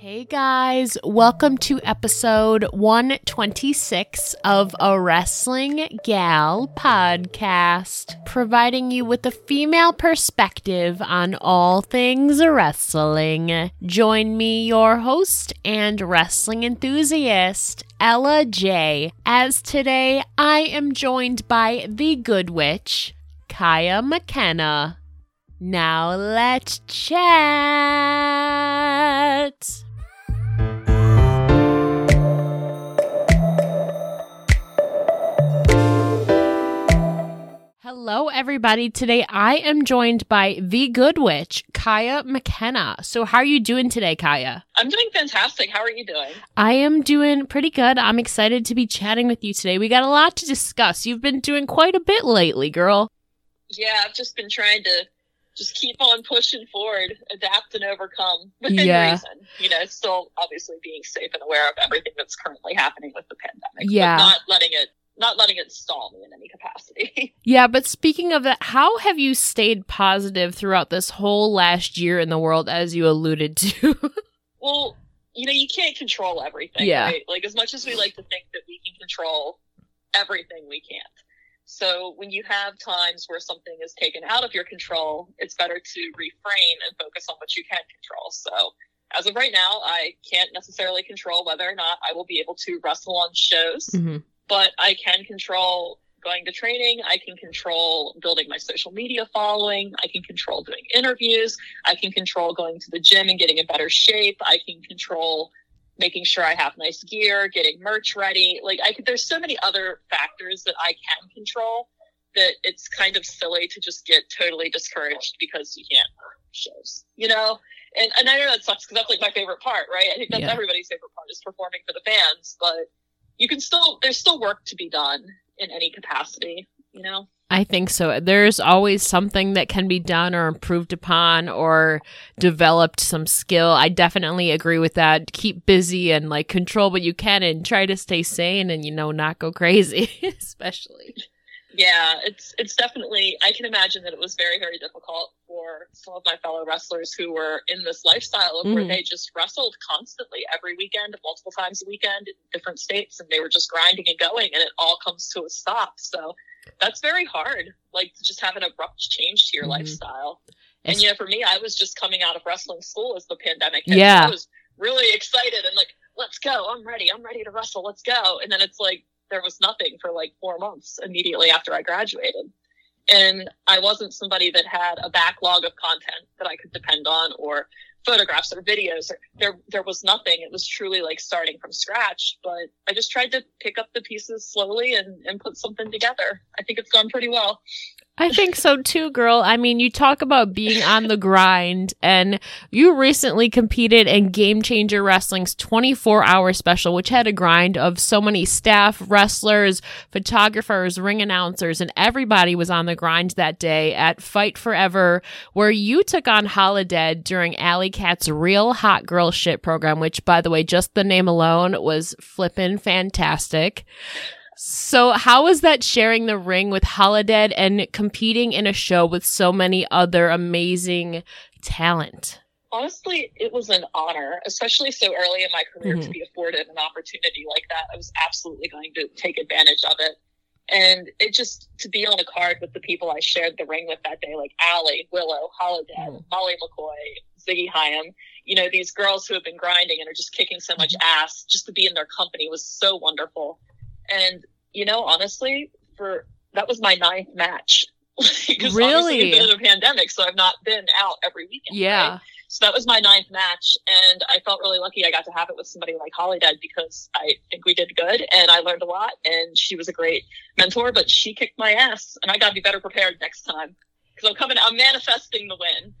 Hey guys, welcome to episode 126 of a Wrestling Gal podcast, providing you with a female perspective on all things wrestling. Join me, your host and wrestling enthusiast, Ella Jay, as today I am joined by the good witch, Kaia McKenna. Now let's chat. Hello, everybody. Today I am joined by the good witch, Kaia McKenna. So, how are you doing today, Kaia? I'm doing fantastic. How are you doing? I am doing pretty good. I'm excited to be chatting with you today. We got a lot to discuss. You've been doing quite a bit lately, girl. Yeah, I've just been trying to just keep on pushing forward, adapt and overcome within Yeah. reason. You know, still obviously being safe and aware of everything that's currently happening with the pandemic. Yeah. But not letting it not letting it stall me in any capacity. Yeah, but speaking of that, how have you stayed positive throughout this whole last year in the world, as you alluded to? well, you know, you can't control everything. Yeah. Right? Like as much as we like to think that we can control everything we can't. So when you have times where something is taken out of your control, it's better to refrain and focus on what you can control. So as of right now, I can't necessarily control whether or not I will be able to wrestle on shows, Mhm. but I can control going to training. I can control building my social media following. I can control doing interviews. I can control going to the gym and getting in better shape. I can control making sure I have nice gear, getting merch ready. Like I could, there's so many other factors that I can control that it's kind of silly to just get totally discouraged because you can't shows, you know? And, and I know that sucks because that's like my favorite part, right? I think that's Yeah. everybody's favorite part is performing for the fans, but you can still, there's still work to be done in any capacity, you know? I think so. There's always something that can be done or improved upon or developed some skill. I definitely agree with that. Keep busy and like control what you can and try to stay sane and, you know, not go crazy, especially. Yeah, it's it's definitely. I can imagine that it was very very difficult for some of my fellow wrestlers who were in this lifestyle of where they just wrestled constantly every weekend, multiple times a weekend in different states, and they were just grinding and going, and it all comes to a stop. So that's very hard, like to just have an abrupt change to your Mhm. lifestyle. And know, for me, I was just coming out of wrestling school as the pandemic hit. Yeah. So I was really excited and like, let's go. I'm ready. I'm ready to wrestle. Let's go. And then it's like, there was nothing for like four months immediately after I graduated. And I wasn't somebody that had a backlog of content that I could depend on or photographs or videos. Or, there, there was nothing. It was truly like starting from scratch. But I just tried to pick up the pieces slowly and, and put something together. I think it's gone pretty well. I think so too, girl. I mean, you talk about being on the grind, and you recently competed in Game Changer Wrestling's 24 hour special, which had a grind of so many staff, wrestlers, photographers, ring announcers, and everybody was on the grind that day at Fight Forever, where you took on Holidead during Allie Kat's Real Hot Girl Shit program, which, by the way, just the name alone was flippin' fantastic. So, how was that sharing the ring with Holidead and competing in a show with so many other amazing talent? Honestly, it was an honor, especially so early in my career to Mhm. be afforded an opportunity like that. I was absolutely going to take advantage of it. And it just to be on a card with the people I shared the ring with that day, like Allie, Willow, Holidead, Mhm. Molly McCoy, Ziggy Haim, you know, these girls who have been grinding and are just kicking so much ass, just to be in their company was so wonderful. And, you know, honestly, for that was my ninth match. Because Really? we've been in a pandemic, so I've not been out every weekend. right? Yeah. So that was my ninth match, and I felt really lucky I got to have it with somebody like Holidead because I think we did good and I learned a lot, and she was a great mentor, but she kicked my ass, and I got to be better prepared next time because I'm coming, I'm manifesting the win.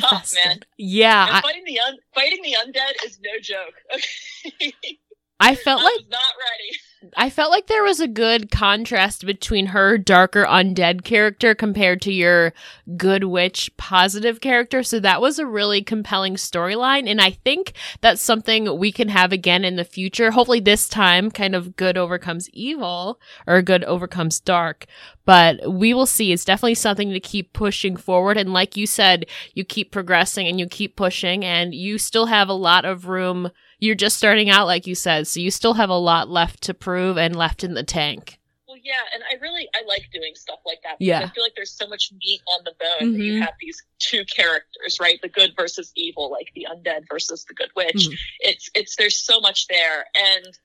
Tough, man. Yeah. I- fighting the un- fighting the undead is no joke. Okay. I felt I like not ready. I felt like there was a good contrast between her darker undead character compared to your good witch positive character. So that was a really compelling storyline. And I think that's something we can have again in the future. Hopefully this time kind of good overcomes evil or good overcomes dark. But we will see. It's definitely something to keep pushing forward. And like you said, you keep progressing and you keep pushing and you still have a lot of room you're just starting out, like you said, so you still have a lot left to prove and left in the tank. Well, yeah, and I really I like doing stuff like that. Yeah. I feel like there's so much meat on the bone that you have these two characters, right? The good versus evil, like the undead versus the good witch. Mhm. It's it's there's so much there, and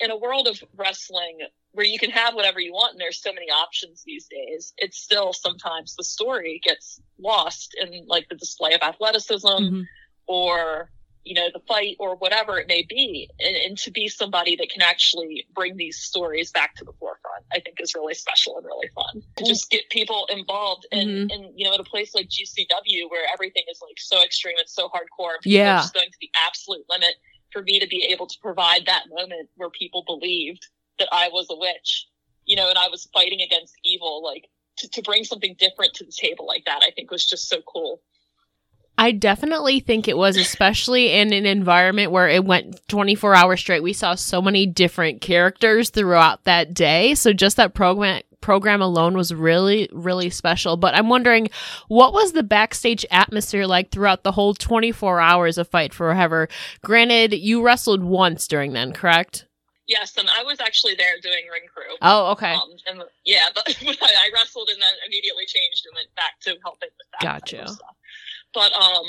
in a world of wrestling where you can have whatever you want and there's so many options these days it's still sometimes the story gets lost in like the display of athleticism Mhm. or you know the fight or whatever it may be and, and to be somebody that can actually bring these stories back to the forefront i think is really special and really fun to just get people involved and Mhm. and you know at a place like gcw where everything is like so extreme and so hardcore people Yeah. are just going to the absolute limit for me to be able to provide that moment where people believed that i was a witch you know and i was fighting against evil like to, to bring something different to the table like that i think was just so cool I definitely think it was, especially in an environment where it went 24 hours straight. We saw so many different characters throughout that day. So just that program program alone was really really special but i'm wondering what was the backstage atmosphere like throughout the whole 24 hours of fight forever granted you wrestled once during then correct Yes, and I was actually there doing ring crew. oh okay Um, and yeah, but, I wrestled and then immediately changed and went back to helping with that Gotcha. of stuff. But um,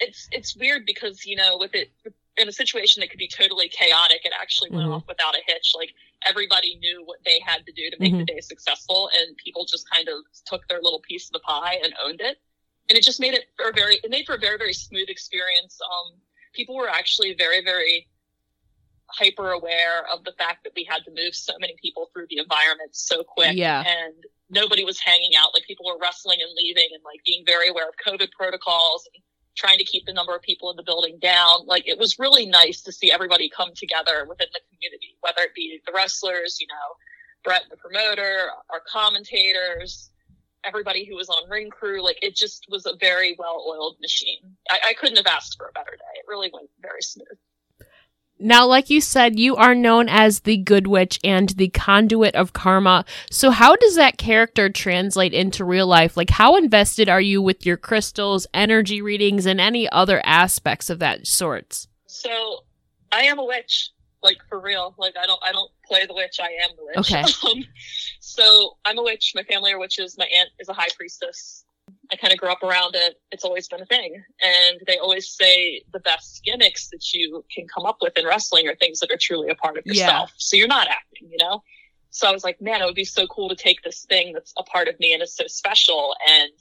it's it's weird because you know with it in a situation that could be totally chaotic, it actually went Mhm. off without a hitch. Like everybody knew what they had to do to make Mhm. the day successful, and people just kind of took their little piece of the pie and owned it. And it just made it for a very it made for a very very smooth experience. Um, people were actually very very hyper aware of the fact that we had to move so many people through the environment so quick Yeah. and nobody was hanging out. Like people were wrestling and leaving and like being very aware of covid protocols and trying to keep the number of people in the building down. Like it was really nice to see everybody come together within the community whether it be the wrestlers you know brett the promoter our commentators everybody who was on ring crew. Like it just was a very well oiled machine. I, I couldn't have asked for a better day. It really went very smooth Now, like you said, you are known as the Good Witch and the conduit of karma. So, how does that character translate into real life? Like, how invested are you with your crystals, energy readings, and any other aspects of that sorts? So I am a witch, like for real. Like I don't I don't play the witch, I am the witch. Okay. Um, so I'm a witch. My family are witches. My aunt is a high priestess. I kind of grew up around it. It's always been a thing. And they always say the best gimmicks that you can come up with in wrestling are things that are truly a part of Yeah. yourself. So you're not acting, you know? So I was like, man, it would be so cool to take this thing that's a part of me and is so special and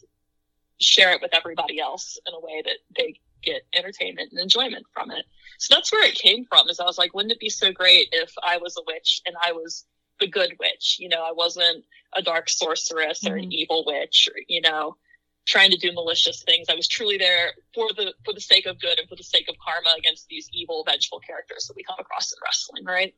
share it with everybody else in a way that they get entertainment and enjoyment from it. So that's where it came from. Is I was like, wouldn't it be so great if I was a witch and I was the good witch? You know, I wasn't a dark sorceress or an Mhm. evil witch, or you know, trying to do malicious things. I was truly there for the for the sake of good and for the sake of karma against these evil, vengeful characters that we come across in wrestling, right?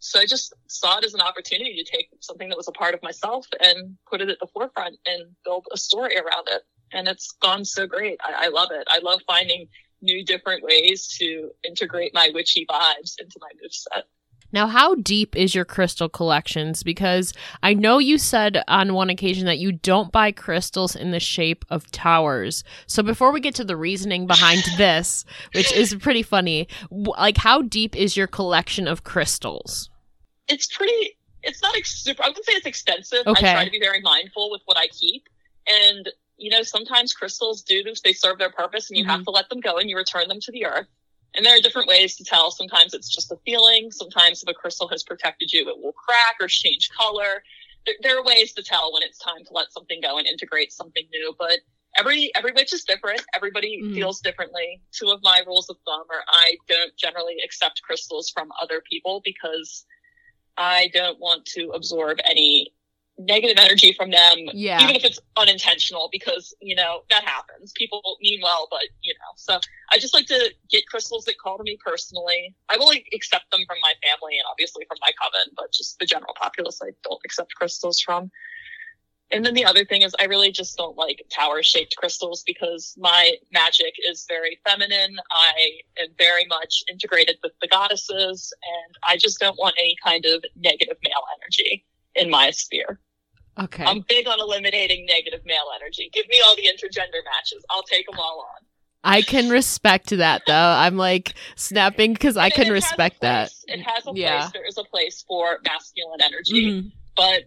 So I just saw it as an opportunity to take something that was a part of myself and put it at the forefront and build a story around it. And it's gone so great. I, I love it. I love finding new different ways to integrate my witchy vibes into my moveset. Now, how deep is your crystal collections? Because I know you said on one occasion that you don't buy crystals in the shape of towers. So before we get to the reasoning behind this, which is pretty funny, like how deep is your collection of crystals? It's pretty. It's not ex- super. I wouldn't say it's extensive. Okay. I try to be very mindful with what I keep, and you know, sometimes crystals do they serve their purpose, and you mm-hmm. have to let them go, and you return them to the earth. And there are different ways to tell. Sometimes it's just a feeling. Sometimes if a crystal has protected you, it will crack or change color. There, there are ways to tell when it's time to let something go and integrate something new. But every every witch is different. Everybody Mhm. feels differently. Two of my rules of thumb are I don't generally accept crystals from other people because I don't want to absorb any negative energy from them, Yeah. even if it's unintentional, because you know that happens. People mean well, but you know. So I just like to get crystals that call to me personally. I will like, accept them from my family and obviously from my coven, but just the general populace, I don't accept crystals from. And then the other thing is, I really just don't like tower shaped crystals because my magic is very feminine. I am very much integrated with the goddesses, and I just don't want any kind of negative male energy in my sphere. Okay. I'm big on eliminating negative male energy. Give me all the intergender matches. I'll take them all on. I can respect that though. I'm like snapping because I can it has a respect that. It has a Yeah. place. There is a place for masculine energy. Mhm. But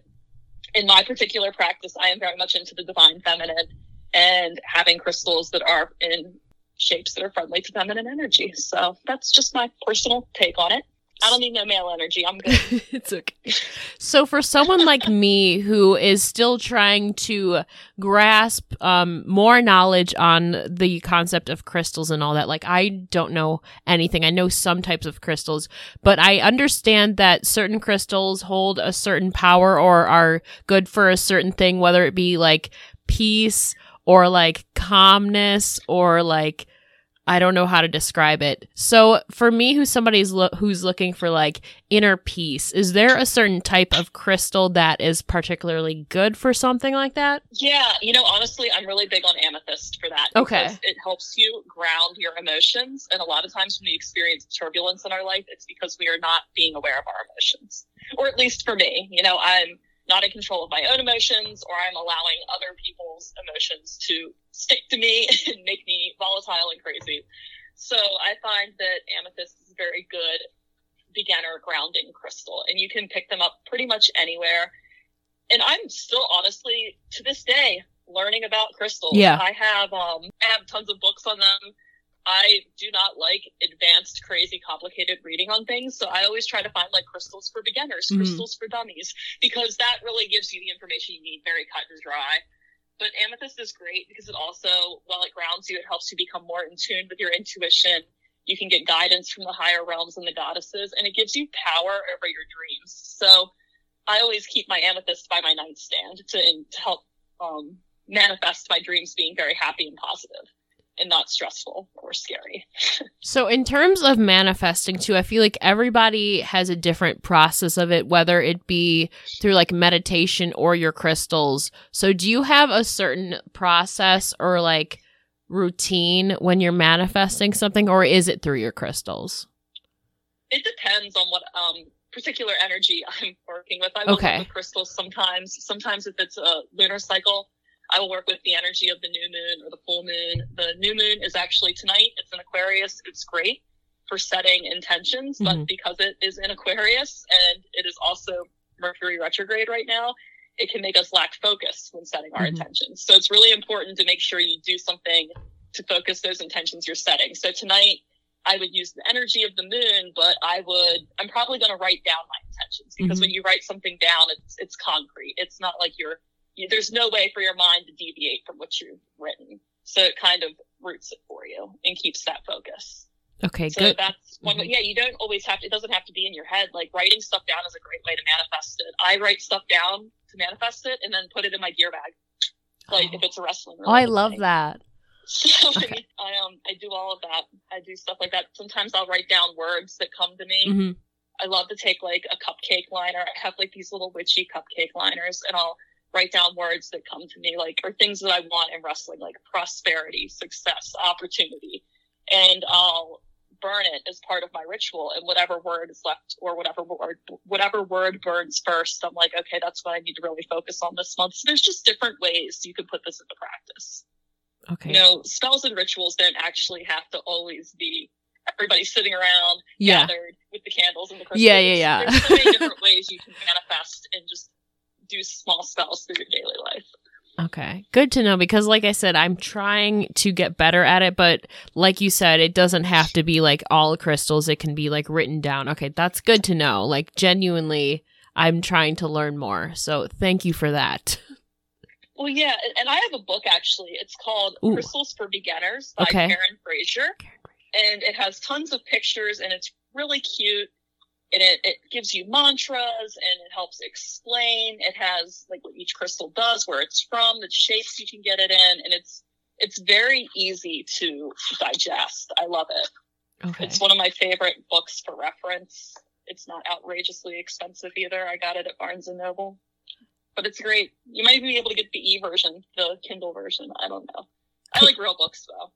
in my particular practice, I am very much into the divine feminine and having crystals that are in shapes that are friendly to feminine energy. So that's just my personal take on it. I don't need no male energy. I'm good. it's okay. So for someone like me who is still trying to grasp um, more knowledge on the concept of crystals and all that, like I don't know anything. I know some types of crystals, but I understand that certain crystals hold a certain power or are good for a certain thing, whether it be like peace or like calmness or like I don't know how to describe it. So for me, who's somebody's lo- who's looking for like inner peace, is there a certain type of crystal that is particularly good for something like that? Yeah, you know, honestly, I'm really big on amethyst for that. Okay. It helps you ground your emotions. And a lot of times when we experience turbulence in our life, it's because we are not being aware of our emotions. Or at least for me, you know, I'm not in control of my own emotions or I'm allowing other people's emotions to stick to me and make me volatile and crazy. So I find that amethyst is a very good beginner grounding crystal and you can pick them up pretty much anywhere. And I'm still honestly to this day learning about crystals. Yeah. I have um I have tons of books on them. I do not like advanced, crazy, complicated reading on things. So I always try to find like crystals for beginners, Mhm. crystals for dummies, because that really gives you the information you need very cut and dry. But amethyst is great because it also, while it grounds you, it helps you become more in tune with your intuition. You can get guidance from the higher realms and the goddesses, and it gives you power over your dreams. So I always keep my amethyst by my nightstand to, to help um, manifest my dreams being very happy and positive and not stressful or scary. So in terms of manifesting too, I feel like everybody has a different process of it, whether it be through like meditation or your crystals. So do you have a certain process or like routine when you're manifesting something, or is it through your crystals? It depends on what um, particular energy I'm working with. I will Okay. work with crystals sometimes. Sometimes if it's a lunar cycle, I will work with the energy of the new moon or the full moon. The new moon is actually tonight. It's in Aquarius. It's great for setting intentions, but Mhm. because it is in Aquarius and it is also Mercury retrograde right now, it can make us lack focus when setting our Mhm. intentions. So it's really important to make sure you do something to focus those intentions you're setting. So tonight, I would use the energy of the moon, but I would, I'm probably going to write down my intentions because Mhm. when you write something down, it's, it's concrete. It's not like you're, you, there's no way for your mind to deviate from what you've written. So it kind of roots it for you and keeps that focus. Okay, So good. that's one way. Yeah, you don't always have to, it doesn't have to be in your head. Like writing stuff down is a great way to manifest it. I write stuff down to manifest it and then put it in my gear bag. Like Oh. if it's a wrestling. Oh, I love thing. that. So Okay. I um I do all of that. I do stuff like that. Sometimes I'll write down words that come to me. hmm I love to take like a cupcake liner. I have like these little witchy cupcake liners and I'll write down words that come to me like or things that I want in wrestling, like prosperity, success, opportunity. And I'll burn it as part of my ritual and whatever word is left or whatever word whatever word burns first, I'm like, okay, that's what I need to really focus on this month. So there's just different ways you can put this into practice. Okay. You know, spells and rituals don't actually have to always be everybody sitting around yeah. gathered with the candles and the crystals. Yeah, yeah, yeah. There's so many different ways you can manifest and just do small spells through your daily life. Okay. Good to know because like I said, I'm trying to get better at it, but like you said, it doesn't have to be like all crystals. It can be like written down. Okay, that's good to know. Like genuinely, I'm trying to learn more. So thank you for that. Well, yeah, and- I have a book actually. It's called Ooh. Crystals for Beginners by Okay. Karen Frazier, and it has tons of pictures and it's really cute. And it, it gives you mantras and it helps explain. It has like what each crystal does, where it's from, the shapes you can get it in, and it's it's very easy to digest. I love it. Okay. It's one of my favorite books for reference. It's not outrageously expensive either. I got it at Barnes and Noble. But it's great. You might be able to get the e version, the Kindle version. I don't know. I like real books though.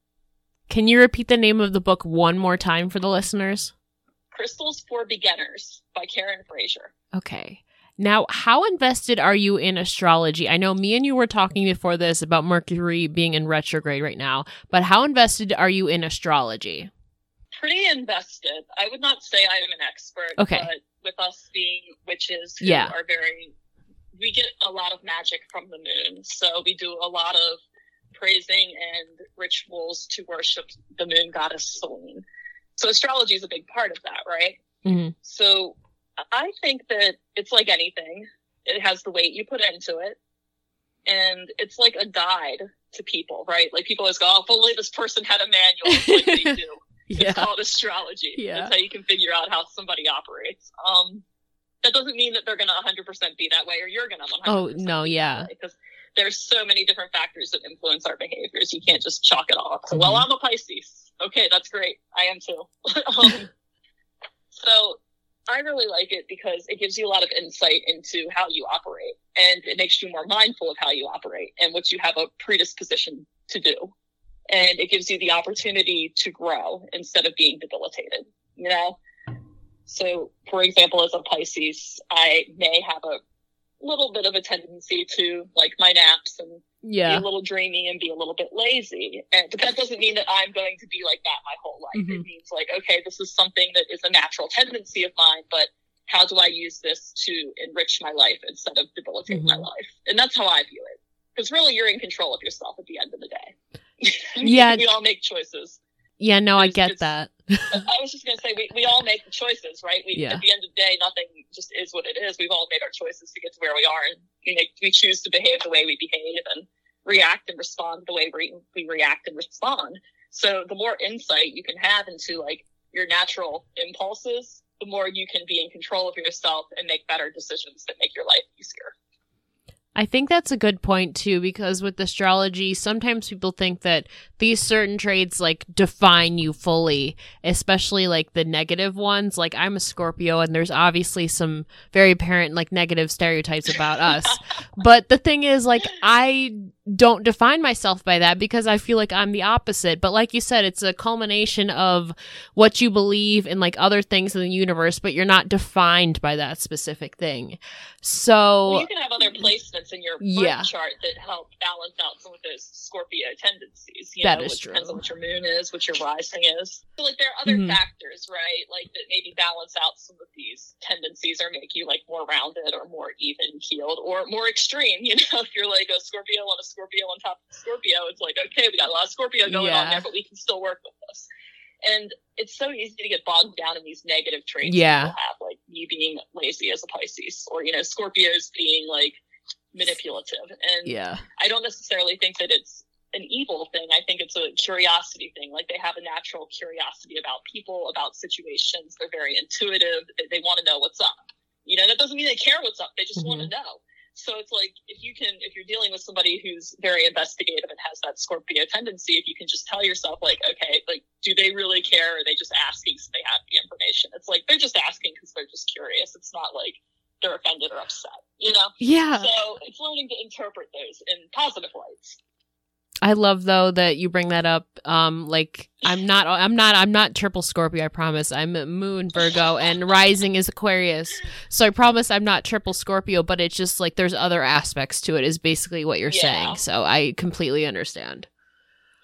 Can you repeat the name of the book one more time for the listeners? Crystals for Beginners by Karen Frazier. Okay. Now, how invested are you in astrology? I know me and you were talking before this about Mercury being in retrograde right now, but how invested are you in astrology? Pretty invested. I would not say I am an expert, Okay. but with us being witches who Yeah. are very we get a lot of magic from the moon. So we do a lot of praising and rituals to worship the moon goddess Selene. So astrology is a big part of that, right? Mhm. So I think that it's like anything. It has the weight you put into it. And it's like a guide to people, right? Like people always go, oh, if only this person had a manual. It's like they do. Yeah. It's called astrology. Yeah. That's how you can figure out how somebody operates. Um, that doesn't mean that they're going to 100% be that way or you're going to 100% Oh, no, yeah. Because there's so many different factors that influence our behaviors. You can't just chalk it all up. So, well. I'm a Pisces. Okay, that's great. I am too. um, so I really like it because it gives you a lot of insight into how you operate and it makes you more mindful of how you operate and what you have a predisposition to do. And it gives you the opportunity to grow instead of being debilitated, you know? So, for example, as a Pisces, I may have a little bit of a tendency to like my naps and be Yeah. a little dreamy and be a little bit lazy. And, but that doesn't mean that I'm going to be like that my whole life. Mhm. It means like, okay, this is something that is a natural tendency of mine, but how do I use this to enrich my life instead of debilitate my Mhm. life? And that's how I view it. Because really, you're in control of yourself at the end of the day. Yeah. we all make choices. Yeah, no, I get it's- that. I was just going to say, we, we all make choices, right? We, Yeah. At the end of the day, nothing just is what it is. We've all made our choices to get to where we are, and we make we choose to behave the way we behave and react and respond the way we, we react and respond. So the more insight you can have into like your natural impulses, the more you can be in control of yourself and make better decisions that make your life easier. I think that's a good point too, because with astrology, sometimes people think that these certain traits like define you fully, especially like the negative ones. Like I'm a Scorpio, and there's obviously some very apparent like negative stereotypes about us. but the thing is, like, I don't define myself by that because I feel like I'm the opposite. But like you said, it's a culmination of what you believe in like other things in the universe, but you're not defined by that specific thing. So Well, you can have other placements in your birth Yeah. chart that help balance out some of those Scorpio tendencies. You That know, is it depends on what your moon is, what your rising is. So, like, there are other Mhm. factors, right? Like that maybe balance out some of these tendencies or make you like more rounded or more even keeled or more extreme. You know, if you're like a Scorpio on a Scorpio on top of Scorpio, it's like okay, we got a lot of Scorpio going on there, but we can still work with this. And it's so easy to get bogged down in these negative traits Yeah. people have, like me being lazy as a Pisces, or you know, Scorpios being like manipulative. And yeah. I don't necessarily think that it's an evil thing. I think it's a curiosity thing. Like they have a natural curiosity about people, about situations. They're very intuitive. They, they want to know what's up. You know, that doesn't mean they care what's up. They just mm-hmm. want to know. So it's like if you can, if you're dealing with somebody who's very investigative and has that Scorpio tendency, if you can just tell yourself, like, okay, like, do they really care? Or are they just asking so they have the information? It's like they're just asking because they're just curious. It's not like they're offended or upset, you know? Yeah. So it's learning to interpret those in positive lights. I love though that you bring that up. Um, like I'm not, I'm not, I'm not triple Scorpio. I promise. I'm Moon Virgo and Rising is Aquarius. So I promise I'm not triple Scorpio. But it's just like there's other aspects to it. Is basically what you're Yeah. saying. So I completely understand.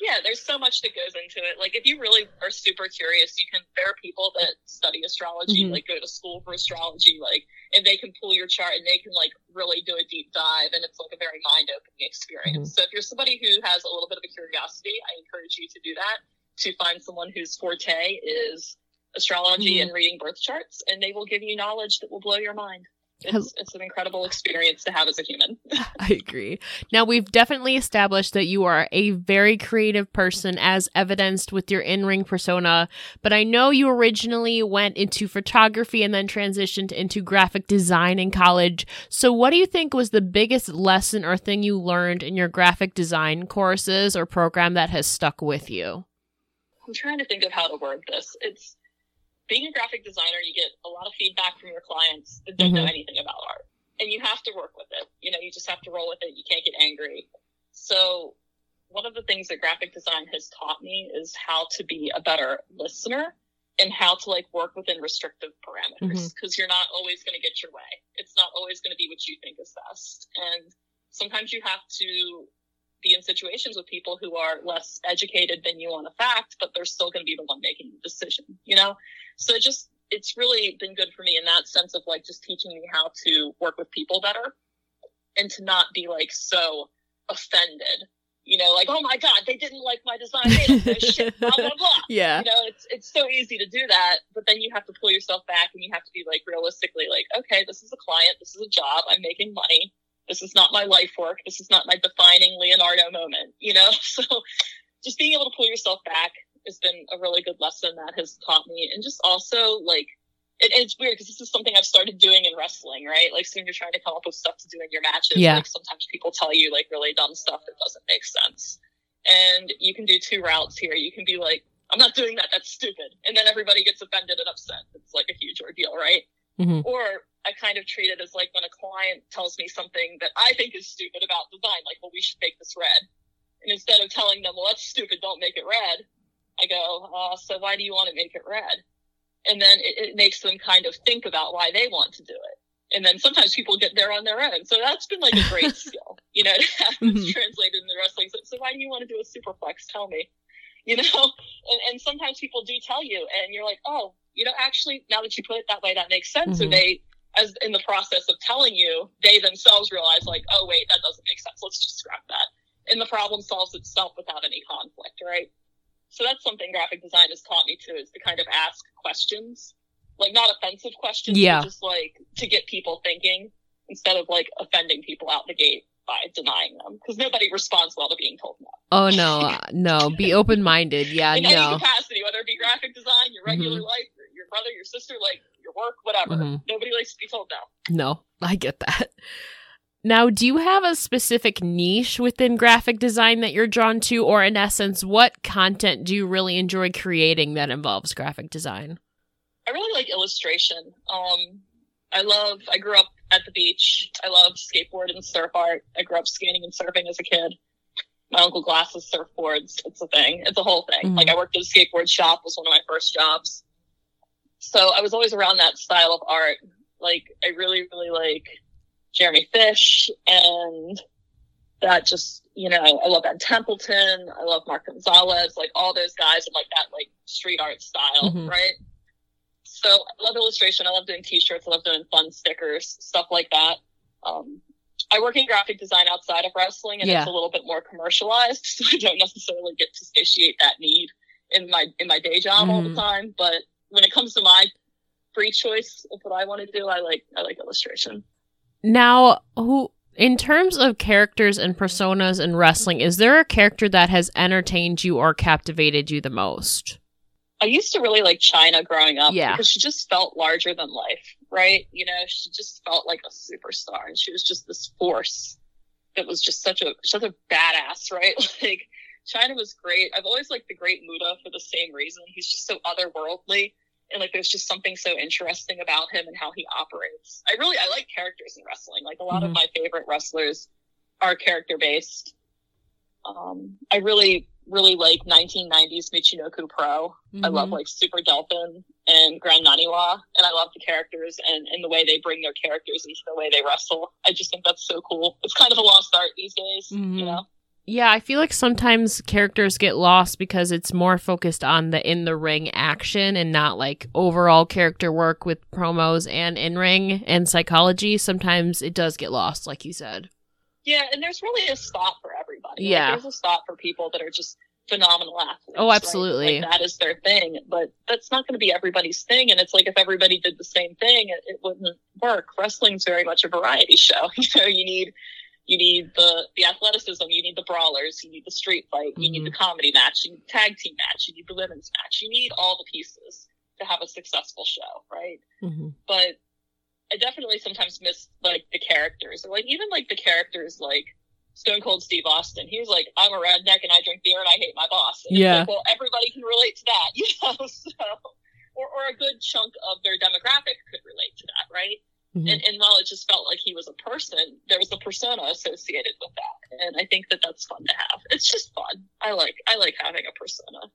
Yeah, there's so much that goes into it. Like if you really are super curious, you can there are people that study astrology, Mhm. like go to school for astrology, like and they can pull your chart and they can like really do a deep dive and it's like a very mind opening experience. So if you're somebody who has a little bit of a curiosity, I encourage you to do that. To find someone whose forte is astrology Mhm. and reading birth charts, and they will give you knowledge that will blow your mind. It's, it's an incredible experience to have as a human. I agree. Now, we've definitely established that you are a very creative person, as evidenced with your in ring persona. But I know you originally went into photography and then transitioned into graphic design in college. So, what do you think was the biggest lesson or thing you learned in your graphic design courses or program that has stuck with you? I'm trying to think of how to word this. It's being a graphic designer, you get a lot of feedback from your clients that don't mm-hmm. know anything about art. And you have to work with it. You know, you just have to roll with it. You can't get angry. So one of the things that graphic design has taught me is how to be a better listener and how to like work within restrictive parameters because mm-hmm. you're not always going to get your way. It's not always going to be what you think is best. And sometimes you have to be in situations with people who are less educated than you on a fact, but they're still going to be the one making the decision, you know? So it just, it's really been good for me in that sense of like just teaching me how to work with people better and to not be like so offended. You know, like, oh my God, they didn't like my design. They don't know shit, blah, blah, blah. Yeah. You know, it's, it's so easy to do that, but then you have to pull yourself back and you have to be like realistically like, okay, this is a client. This is a job. I'm making money this is not my life work. This is not my defining Leonardo moment, you know? So just being able to pull yourself back has been a really good lesson that has taught me. And just also like, it, it's weird because this is something I've started doing in wrestling, right? Like, so when you're trying to come up with stuff to do in your matches, yeah. like sometimes people tell you like really dumb stuff that doesn't make sense. And you can do two routes here. You can be like, I'm not doing that. That's stupid. And then everybody gets offended and upset. It's like a huge ordeal, right? Mm-hmm. Or I kind of treat it as like when a client tells me something that I think is stupid about design, like, well, we should make this red. And instead of telling them, well, that's stupid, don't make it red, I go, uh, so why do you want to make it red? And then it, it makes them kind of think about why they want to do it. And then sometimes people get there on their own. So that's been like a great skill, you know, to have mm-hmm. this translated in the wrestling. So, so why do you want to do a superplex? Tell me, you know, and, and sometimes people do tell you and you're like, oh, you know, actually, now that you put it that way, that makes sense. Mm-hmm. So they, as in the process of telling you, they themselves realize like, oh wait, that doesn't make sense. Let's just scrap that. And the problem solves itself without any conflict, right? So that's something graphic design has taught me too, is to kind of ask questions, like not offensive questions, yeah. just like to get people thinking instead of like offending people out the gate by denying them because nobody responds well to being told no. Oh no, no, be open minded. Yeah, in no. any capacity, whether it be graphic design, your regular mm-hmm. life, brother, your sister, like your work, whatever. Mm-hmm. Nobody likes to be told no. No, I get that. Now, do you have a specific niche within graphic design that you're drawn to, or in essence, what content do you really enjoy creating that involves graphic design? I really like illustration. Um, I love. I grew up at the beach. I love skateboard and surf art. I grew up skating and surfing as a kid. My uncle glasses surfboards. It's a thing. It's a whole thing. Mm-hmm. Like I worked at a skateboard shop. Was one of my first jobs. So I was always around that style of art. Like I really, really like Jeremy Fish and that just, you know, I love Ed Templeton. I love Mark Gonzalez, like all those guys in like that like street art style, mm-hmm. right? So I love illustration. I love doing t-shirts. I love doing fun stickers, stuff like that. Um, I work in graphic design outside of wrestling and yeah. it's a little bit more commercialized. So I don't necessarily get to satiate that need in my, in my day job mm-hmm. all the mm-hmm. time. But when it comes to my free choice of what I want to do, I like, I like illustration. Now, who, in terms of characters and personas in wrestling, is there a character that has entertained you or captivated you the most? I used to really like Chyna growing up yeah. because she just felt larger than life, right? You know, she just felt like a superstar and she was just this force that was just such a such a badass, right? Like Chyna was great. I've always liked the great Muta for the same reason. He's just so otherworldly and like there's just something so interesting about him and how he operates. I really I like characters in wrestling. Like a lot mm-hmm. of my favorite wrestlers are character based. Um, I really really like 1990s Michinoku Pro. Mm-hmm. I love mm-hmm. like Super Delphin and Grand Naniwa, and I love the characters and, and the way they bring their characters into the way they wrestle. I just think that's so cool. It's kind of a lost art these days, mm-hmm. you know? Yeah, I feel like sometimes characters get lost because it's more focused on the in the ring action and not like overall character work with promos and in ring and psychology. Sometimes it does get lost, like you said. Yeah, and there's really a spot for everybody. Yeah. Like, there's a spot for people that are just phenomenal athletes. Oh, absolutely. Right? Like, that is their thing, but that's not going to be everybody's thing. And it's like if everybody did the same thing, it, it wouldn't work. Wrestling's very much a variety show. you know, you need you need the the athleticism, you need the brawlers, you need the street fight, you mm-hmm. need the comedy match, you need the tag team match, you need the women's match, you need all the pieces to have a successful show, right? Mm-hmm. But I definitely sometimes miss like the characters, or like even like the characters like Stone Cold Steve Austin. He was like, I'm a redneck and I drink beer and I hate my boss. And yeah. Like, well, everybody can relate to that, you know. So, or or a good chunk of their demographic could relate to that, right? Mm-hmm. And, and while it just felt like he was a person, there was a persona associated with that, and I think that that's fun to have. It's just fun. I like I like having a persona.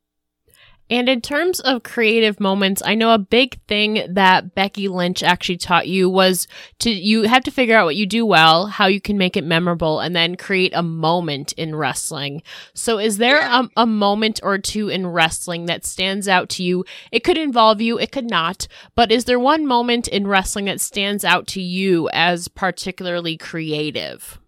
And in terms of creative moments, I know a big thing that Becky Lynch actually taught you was to you have to figure out what you do well, how you can make it memorable, and then create a moment in wrestling. So is there a, a moment or two in wrestling that stands out to you? It could involve you, it could not, but is there one moment in wrestling that stands out to you as particularly creative?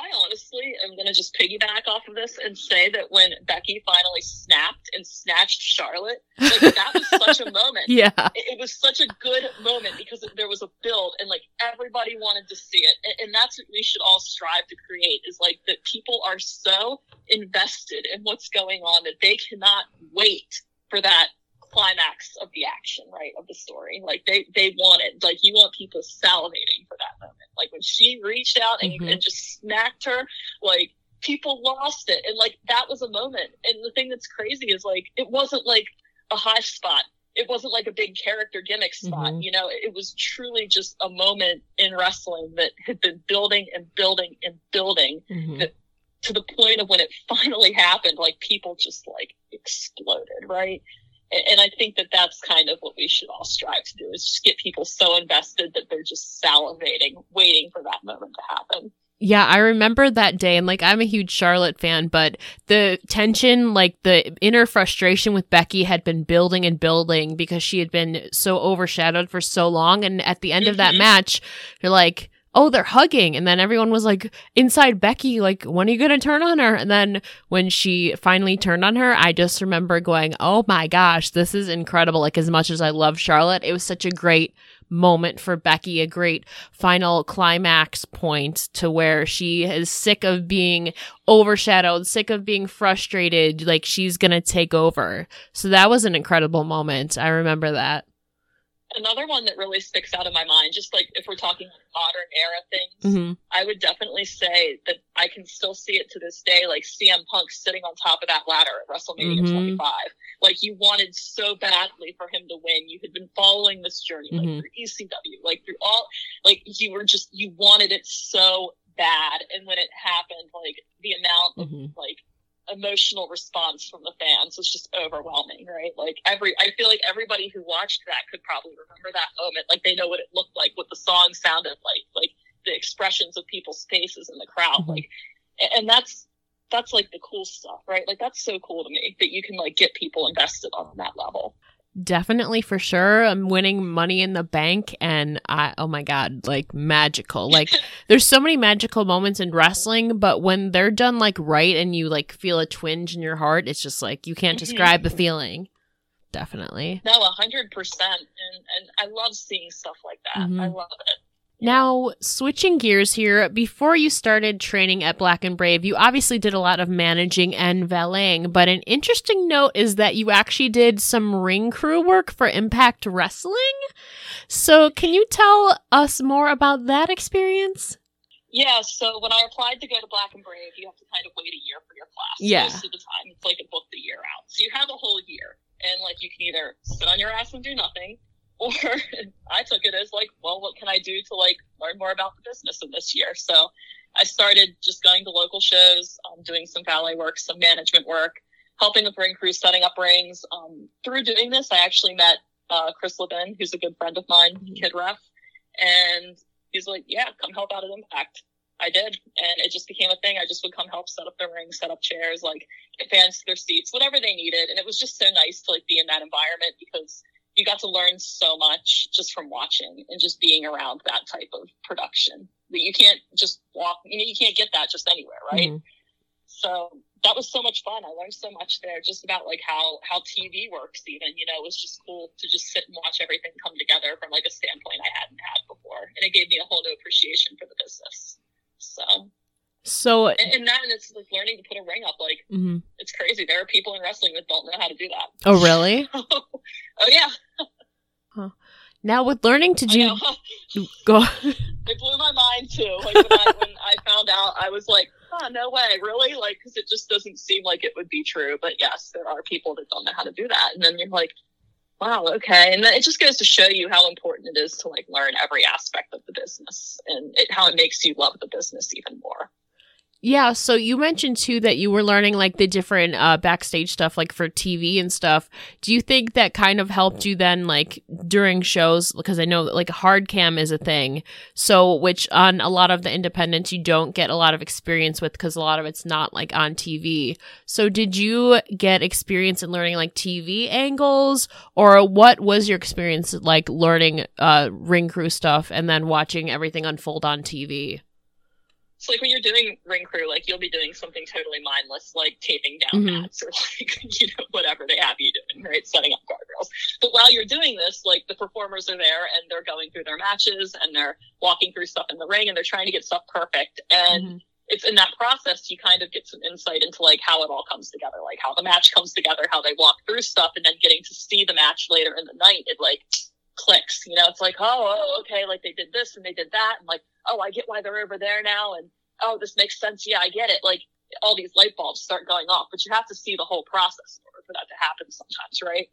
I honestly am going to just piggyback off of this and say that when Becky finally snapped and snatched Charlotte, like that was such a moment. Yeah. It, it, was such a good moment because there was a build and like everybody wanted to see it. And, and that's what we should all strive to create is like that people are so invested in what's going on that they cannot wait for that climax of the action, right, of the story. Like they they want it. Like you want people salivating for that moment. Like when she reached out and, mm-hmm. and just smacked her, like people lost it, and like that was a moment. And the thing that's crazy is like it wasn't like a high spot. It wasn't like a big character gimmick spot. Mm-hmm. You know, it was truly just a moment in wrestling that had been building and building and building. Mm-hmm. That, to the point of when it finally happened, like people just like exploded, right? And I think that that's kind of what we should all strive to do is just get people so invested that they're just salivating, waiting for that moment to happen. Yeah, I remember that day, and like I'm a huge Charlotte fan, but the tension, like the inner frustration with Becky had been building and building because she had been so overshadowed for so long. And at the end mm-hmm. of that mm-hmm. match, you're like, oh, they're hugging. And then everyone was like, inside Becky, like, when are you going to turn on her? And then when she finally turned on her, I just remember going, oh my gosh, this is incredible. Like, as much as I love Charlotte, it was such a great moment for Becky, a great final climax point to where she is sick of being overshadowed, sick of being frustrated, like she's going to take over. So that was an incredible moment. I remember that another one that really sticks out in my mind, just like if we're talking modern era things, mm-hmm. I would definitely say that I can still see it to this day, like CM Punk sitting on top of that ladder at WrestleMania mm-hmm. 25. Like you wanted so badly for him to win. You had been following this journey, like mm-hmm. through ECW, like through all, like you were just, you wanted it so bad. And when it happened, like the amount of mm-hmm. like emotional response from the fans was just overwhelming, right? Like every, I feel like everybody who watched that could probably remember that moment. Like they know what it looked like, what the song sounded like, like the expressions of people's faces in the crowd. Mm-hmm. Like, and that's, that's like the cool stuff, right? Like that's so cool to me that you can like get people invested on that level. Definitely for sure. I'm winning money in the bank and I oh my god, like magical. Like there's so many magical moments in wrestling, but when they're done like right and you like feel a twinge in your heart, it's just like you can't mm-hmm. describe the feeling. Definitely. No, a hundred percent. And and I love seeing stuff like that. Mm-hmm. I love it. Now, switching gears here, before you started training at Black and Brave, you obviously did a lot of managing and valeting, but an interesting note is that you actually did some ring crew work for Impact Wrestling. So, can you tell us more about that experience? Yeah, so when I applied to go to Black and Brave, you have to kind of wait a year for your class. Yeah. Most of the time, it's like a book the year out. So you have a whole year, and like you can either sit on your ass and do nothing, or I took it as like, well, what can I do to like learn more about the business of this year? So I started just going to local shows, um, doing some valet work, some management work, helping with ring crews, setting up rings. Um, through doing this, I actually met uh, Chris Levin, who's a good friend of mine, mm-hmm. Kid Ref, and he's like, "Yeah, come help out at Impact." I did, and it just became a thing. I just would come help set up the ring, set up chairs, like to their seats, whatever they needed, and it was just so nice to like be in that environment because you got to learn so much just from watching and just being around that type of production that you can't just walk, you know, you can't get that just anywhere, right? Mm-hmm. So that was so much fun. I learned so much there, just about like how how TV works. Even you know, it was just cool to just sit and watch everything come together from like a standpoint I hadn't had before, and it gave me a whole new appreciation for the business. So, so and, and that, and it's like learning to put a ring up. Like mm-hmm. it's crazy. There are people in wrestling that don't know how to do that. Oh, really? oh yeah. huh. Now with learning to do, go. it blew my mind too. Like when I, when I found out, I was like, "Oh no way, really?" Like because it just doesn't seem like it would be true. But yes, there are people that don't know how to do that, and then you're like, "Wow, okay." And then it just goes to show you how important it is to like learn every aspect of the business and it, how it makes you love the business even more. Yeah, so you mentioned too that you were learning like the different uh, backstage stuff, like for TV and stuff. Do you think that kind of helped you then, like during shows? Because I know like hard cam is a thing, so which on a lot of the independents you don't get a lot of experience with because a lot of it's not like on TV. So did you get experience in learning like TV angles, or what was your experience like learning uh, ring crew stuff and then watching everything unfold on TV? So like when you're doing ring crew, like you'll be doing something totally mindless, like taping down mm-hmm. mats or like you know whatever they have you doing, right? Setting up guardrails. But while you're doing this, like the performers are there and they're going through their matches and they're walking through stuff in the ring and they're trying to get stuff perfect. And mm-hmm. it's in that process you kind of get some insight into like how it all comes together, like how the match comes together, how they walk through stuff, and then getting to see the match later in the night. It like clicks. You know, it's like, oh, oh, okay, like they did this and they did that, and like, oh, I get why they're over there now, and oh, this makes sense. Yeah, I get it. Like all these light bulbs start going off, but you have to see the whole process in order for that to happen sometimes, right?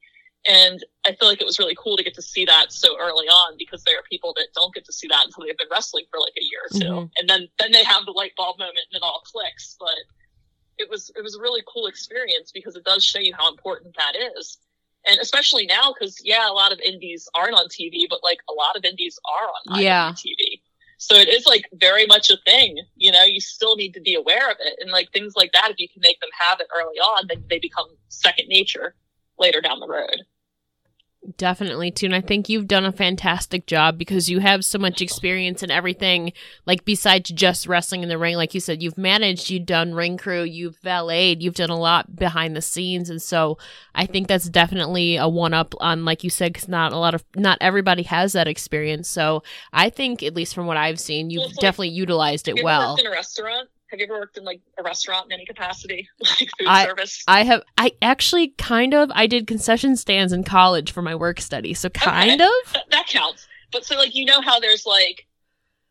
And I feel like it was really cool to get to see that so early on because there are people that don't get to see that until they've been wrestling for like a year or 2 mm-hmm. And then, then they have the light bulb moment and it all clicks. But it was, it was a really cool experience because it does show you how important that is and especially now because yeah a lot of indies aren't on tv but like a lot of indies are on yeah. tv so it is like very much a thing you know you still need to be aware of it. And like things like that if you can make them have it early on then they become second nature later down the road Definitely, too. And I think you've done a fantastic job because you have so much experience in everything, like besides just wrestling in the ring. Like you said, you've managed, you've done ring crew, you've valeted, you've done a lot behind the scenes. And so I think that's definitely a one up on, like you said, because not a lot of, not everybody has that experience. So I think, at least from what I've seen, you've well, definitely like, utilized it well. in a restaurant? Have you ever worked in like a restaurant in any capacity, like food I, service? I have. I actually kind of. I did concession stands in college for my work study, so kind okay. of. That counts. But so like you know how there's like,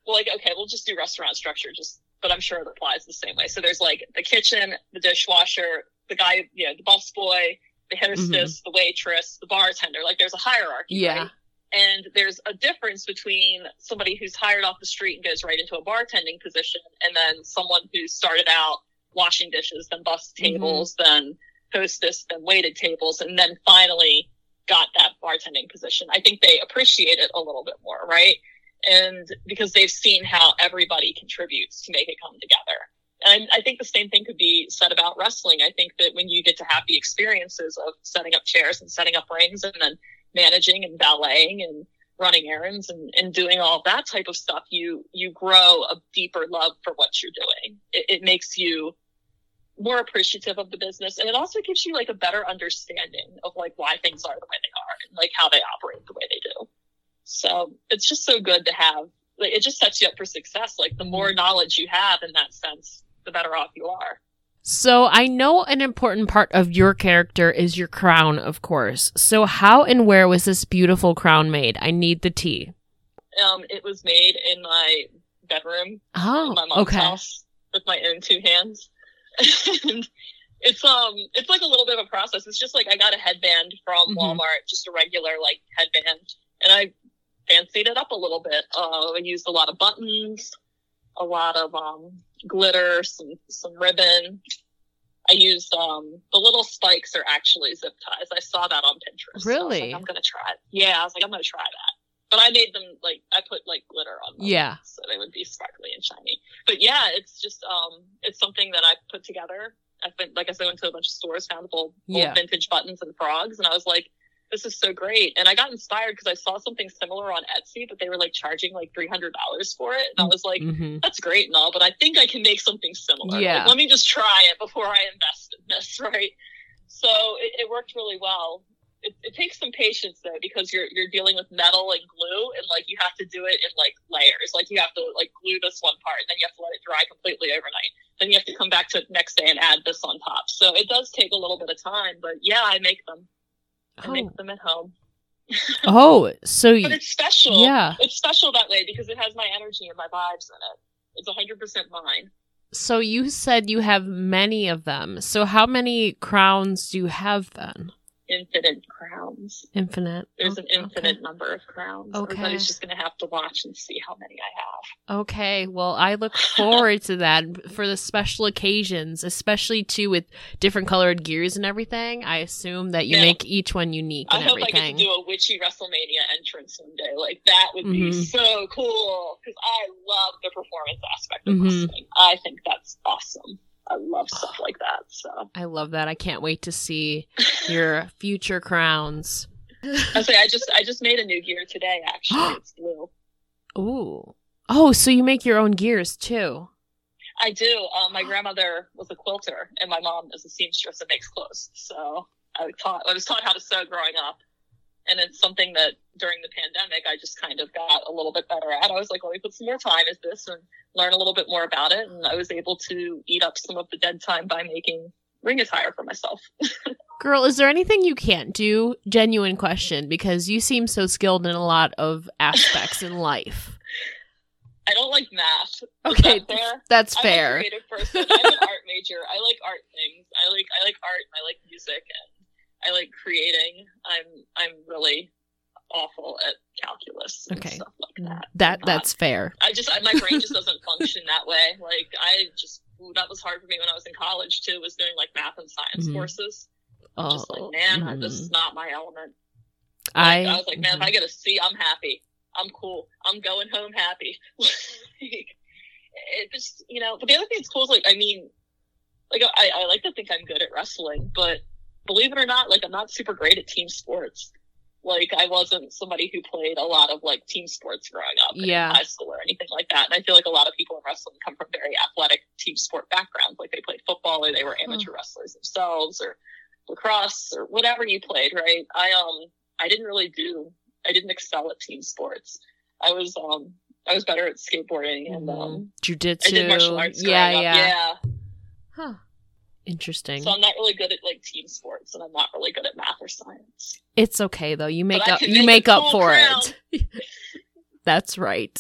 well, like okay, we'll just do restaurant structure, just. But I'm sure it applies the same way. So there's like the kitchen, the dishwasher, the guy, you know, the bus boy, the hostess, mm-hmm. the waitress, the bartender. Like there's a hierarchy. Yeah. Right? And there's a difference between somebody who's hired off the street and goes right into a bartending position and then someone who started out washing dishes, then bussed mm-hmm. tables, mm-hmm. then hostess, then waited tables, and then finally got that bartending position. I think they appreciate it a little bit more, right? And because they've seen how everybody contributes to make it come together. And I think the same thing could be said about wrestling. I think that when you get to have the experiences of setting up chairs and setting up rings and then managing and valeting and running errands and, and doing all that type of stuff, you you grow a deeper love for what you're doing. It, it makes you more appreciative of the business, and it also gives you like a better understanding of like why things are the way they are and like how they operate the way they do. So it's just so good to have. Like, it just sets you up for success. Like the more mm-hmm. knowledge you have in that sense, the better off you are. So I know an important part of your character is your crown, of course. So how and where was this beautiful crown made? I need the tea. Um, it was made in my bedroom. Oh, my mom's okay. house with my own two hands. and it's um, it's like a little bit of a process. It's just like I got a headband from mm-hmm. Walmart, just a regular like headband, and I fancied it up a little bit. Uh, I used a lot of buttons, a lot of um glitter, some some ribbon. I used um the little spikes are actually zip ties. I saw that on Pinterest. Really? So like, I'm gonna try it. Yeah, I was like, I'm gonna try that. But I made them like I put like glitter on them. Yeah. So they would be sparkly and shiny. But yeah, it's just um it's something that I put together. I've been like I said, went to a bunch of stores, found old, yeah. old vintage buttons and frogs, and I was like, this is so great. And I got inspired because I saw something similar on Etsy, but they were like charging like $300 for it. And I was like, Mhm. that's great and all, but I think I can make something similar. Yeah. Like, let me just try it before I invest in this, right? So it, it worked really well. It, it takes some patience though, because you're you're dealing with metal and glue, and like you have to do it in like layers. Like you have to like glue this one part, and then you have to let it dry completely overnight. Then you have to come back to it next day and add this on top. So it does take a little bit of time, but yeah, I make them. I Oh. make them at home. oh, so But it's special. yeah. It's special that way because it has my energy and my vibes in it. It's 100% mine. So you said you have many of them. So how many crowns do you have then? Infinite crowns. Infinite. There's an infinite number of crowns. Okay. Everybody's just going to have to watch and see how many I have. Okay, well, I look forward to that for the special occasions, especially too with different colored gears and everything. I assume that you Yeah. make each one unique I and hope I get to do a witchy WrestleMania entrance someday. Like, that would be Mhm. so cool because I love the performance aspect of Mhm. wrestling. I think that's awesome. I love stuff like that. So I love that. I can't wait to see your future crowns. I say I just I just made a new gear today. Actually, it's blue. Ooh. Oh, so you make your own gears too. I do. Um, my grandmother was a quilter, and my mom is a seamstress and makes clothes. So I taught. I was taught how to sew growing up, and it's something that during the pandemic I just kind of got a little bit better at. I was like, let me put some more time into this and learn a little bit more about it, and I was able to eat up some of the dead time by making ring attire for myself. Girl, is there anything you can't do? Genuine question, because you seem so skilled in a lot of aspects in life. I don't like math. Okay, that fair? that's I'm a fair. creative person. I'm an art major. I like art things. I like I like art and I like music and I like creating. I'm I'm really awful at calculus and Okay. stuff like that. That not. that's fair. I just I, my brain just doesn't function that way. Like I just ooh, that was hard for me when I was in college too. Was doing like math and science Mhm. courses. Oh, Just like man, I, this mhm. is not my element. I, Like, I was like, man, if mhm. I get a C, I'm happy. I'm cool. I'm going home happy. like, it just, you know, but the other thing that's cool is like, I mean, like, I, I like to think I'm good at wrestling, but believe it or not, like, I'm not super great at team sports. Like, I wasn't somebody who played a lot of like team sports growing up in Yeah. high school or anything like that. And I feel like a lot of people in wrestling come from very athletic team sport backgrounds. Like, they played football or they were amateur wrestlers themselves or lacrosse or whatever you played, right? I, um, I didn't really do I didn't excel at team sports. I was um I was better at skateboarding and um jujitsu. I did martial arts. Mm-hmm. yeah, up. yeah, yeah. Huh. Interesting. So I'm not really good at like team sports, and I'm not really good at math or science. it's okay though. You make But up. You make make up for crown. it. That's right.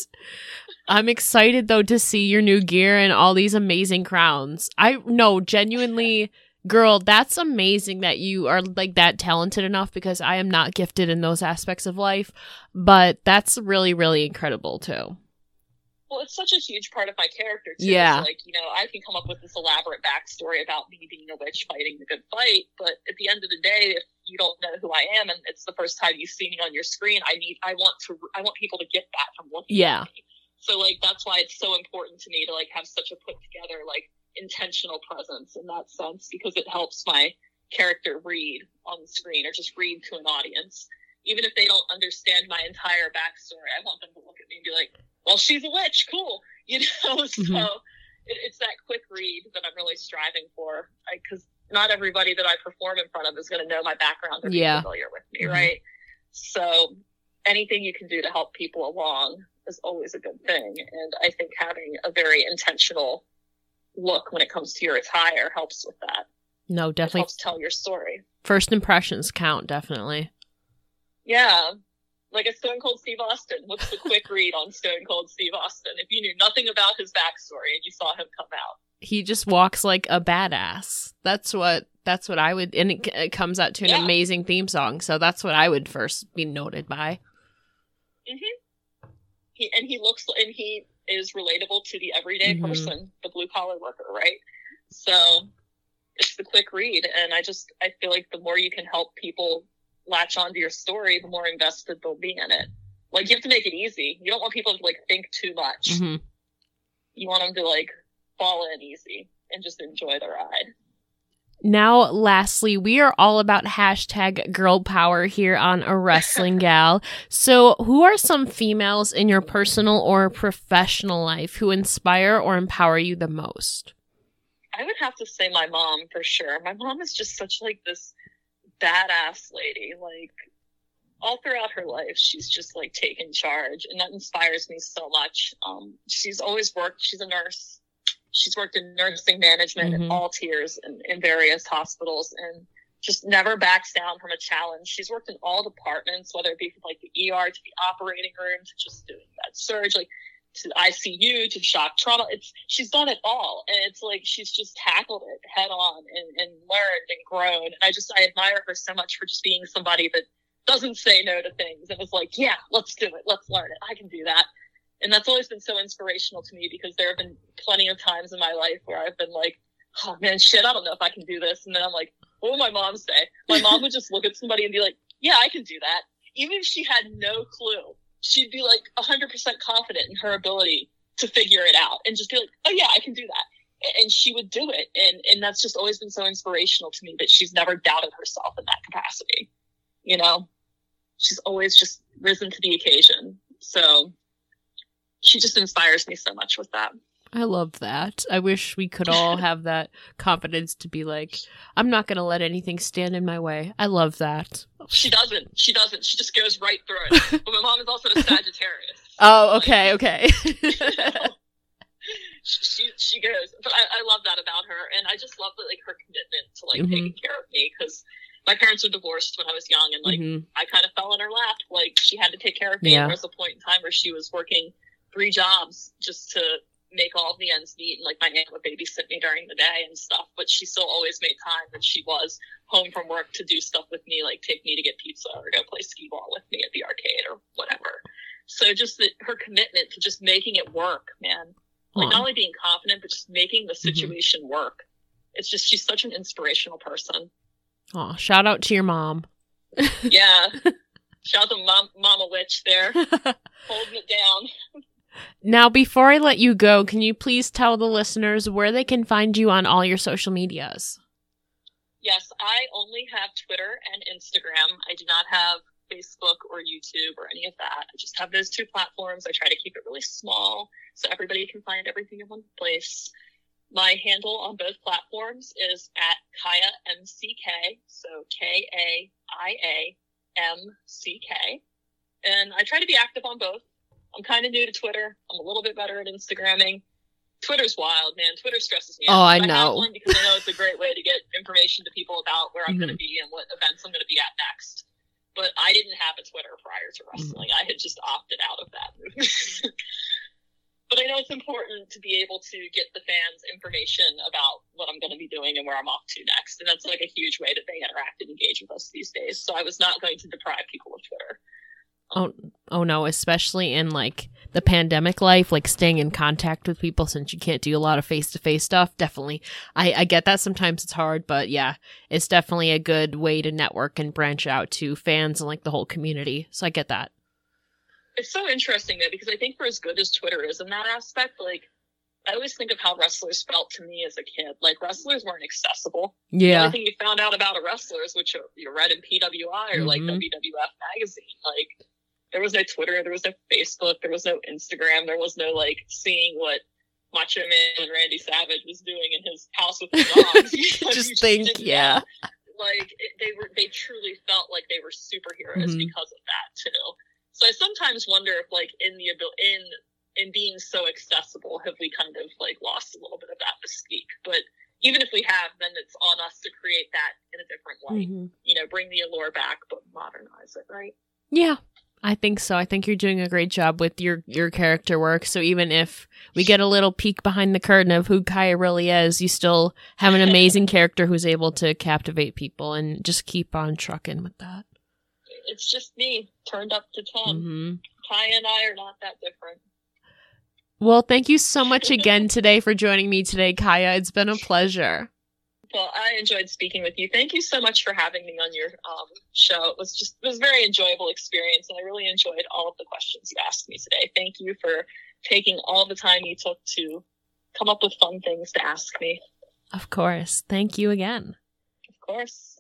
I'm excited though to see your new gear and all these amazing crowns. I no, genuinely girl, that's amazing that you are like that talented enough because I am not gifted in those aspects of life, but that's really really incredible too. Well, it's such a huge part of my character too. Yeah. Like you know, I can come up with this elaborate backstory about me being a witch fighting the good fight, but at the end of the day, if you don't know who I am and it's the first time you see me on your screen, I need, I want to, I want people to get that from looking Yeah. at me. So like that's why it's so important to me to like have such a put together like intentional presence in that sense because it helps my character read on the screen or just read to an audience. Even if they don't understand my entire backstory, I want them to look at me and be like, well, she's a witch. Cool. You know, so Mhm. it, it's that quick read that I'm really striving for. Because not everybody that I perform in front of is going to know my background or be Yeah. familiar with me, Mhm. right? So anything you can do to help people along is always a good thing. And I think having a very intentional look when it comes to your attire helps with that. No, It definitely helps tell your story. first impressions count definitely. Yeah. Like a Stone Cold Steve Austin. What's the quick read on Stone Cold Steve Austin? If you knew nothing about his backstory and you saw him come out. He just walks like a badass. That's what that's what I would and it, it comes out to an Yeah. amazing theme song. So that's what I would first be noted by. hmm He and he looks and he is relatable to the everyday Mhm. person, the blue collar worker, right? So it's the quick read, and I just I feel like the more you can help people latch onto your story, the more invested they'll be in it. Like you have to make it easy. You don't want people to like think too much. hmm You want them to like fall in easy and just enjoy the ride. Now, lastly, we are all about hashtag girl power here on A Wrestling Gal. So, who are some females in your personal or professional life who inspire or empower you the most? I would have to say my mom for sure. My mom is just such like this badass lady. Like all throughout her life, she's just like taken charge, and that inspires me so much. Um, she's always worked. She's a nurse. She's worked in nursing management mm-hmm. in all tiers and in various hospitals, and just never backs down from a challenge. She's worked in all departments, whether it be from like the ER to the operating room to just doing that surge, like to ICU to shock trauma. It's she's done it all, and it's like she's just tackled it head on and, and learned and grown. And I just I admire her so much for just being somebody that doesn't say no to things and was like, yeah, let's do it. Let's learn it. I can do that. And that's always been so inspirational to me because there have been plenty of times in my life where I've been like, oh man, shit, I don't know if I can do this. And then I'm like, what would my mom say? My mom would just look at somebody and be like, yeah, I can do that. Even if she had no clue, she'd be like 100% confident in her ability to figure it out and just be like, oh yeah, I can do that. And she would do it. And, and that's just always been so inspirational to me that she's never doubted herself in that capacity. You know? she's always just risen to the occasion. So she just inspires me so much with that. I love that. I wish we could all have that confidence to be like, I'm not going to let anything stand in my way. I love that. She doesn't. She doesn't. She just goes right through it. but my mom is also a Sagittarius. oh, okay, okay. she she goes, but I, I love that about her, and I just love that like her commitment to like mm-hmm. taking care of me because my parents were divorced when I was young, and like mm-hmm. I kind of fell in her lap. Like she had to take care of me. Yeah. And there was a point in time where she was working three jobs just to make all the ends meet. And like my aunt would babysit me during the day and stuff, but she still always made time when she was home from work to do stuff with me, like take me to get pizza or go play skee ball with me at the arcade or whatever. So just the, her commitment to just making it work, man. Like not only being confident, but just making the mm-hmm. situation mm-hmm. work. It's just she's such an inspirational person. Oh, shout out to your mom. yeah. Shout out to mom, Mama Witch there, holding it down. Now, before I let you go, can you please tell the listeners where they can find you on all your social medias? Yes, I only have Twitter and Instagram. I do not have Facebook or YouTube or any of that. I just have those two platforms. I try to keep it really small so everybody can find everything in one place. My handle on both platforms is at Kaia MCK, so K A I A M C K. And I try to be active on both. I'm kind of new to Twitter. I'm a little bit better at Instagramming. Twitter's wild, man. Twitter stresses me out. Oh, I know. I because I know it's a great way to get information to people about where I'm mm-hmm. going to be and what events I'm going to be at next. But I didn't have a Twitter prior to wrestling. Mm-hmm. I had just opted out of that but I know it's important to be able to get the fans information about what I'm going to be doing and where I'm off to next. And that's like a huge way that they interact and engage with us these days. So I was not going to deprive people of Twitter. Oh, oh no, especially in like the pandemic life, like staying in contact with people since you can't do a lot of face to face stuff. Definitely. I, I get that sometimes it's hard, but yeah, it's definitely a good way to network and branch out to fans and like the whole community. So I get that it's so interesting though because I think for as good as Twitter is in that aspect, like I always think of how wrestlers felt to me as a kid. Like wrestlers weren't accessible. Yeah. The only thing you found out about a wrestler is which you read in PWI or mm-hmm. like WWF magazine. Like there was no Twitter, there was no Facebook, there was no Instagram, there was no like seeing what Macho Man and Randy Savage was doing in his house with his dogs. just think, yeah. Like it, they were, they truly felt like they were superheroes mm-hmm. because of that too. So I sometimes wonder if like in the in in being so accessible, have we kind of like lost a little bit of that mystique? But even if we have, then it's on us to create that in a different way. Mm-hmm. You know, bring the allure back, but modernize it, right? Yeah, I think so. I think you're doing a great job with your your character work. So even if we get a little peek behind the curtain of who Kaia really is, you still have an amazing character who's able to captivate people and just keep on trucking with that it's just me turned up to 10. Mm-hmm. Kaia and I are not that different. Well, thank you so much again today for joining me today, Kaia. It's been a pleasure. Well, I enjoyed speaking with you. Thank you so much for having me on your um, show. It was just it was a very enjoyable experience, and I really enjoyed all of the questions you asked me today. Thank you for taking all the time you took to come up with fun things to ask me. Of course. Thank you again. Of course.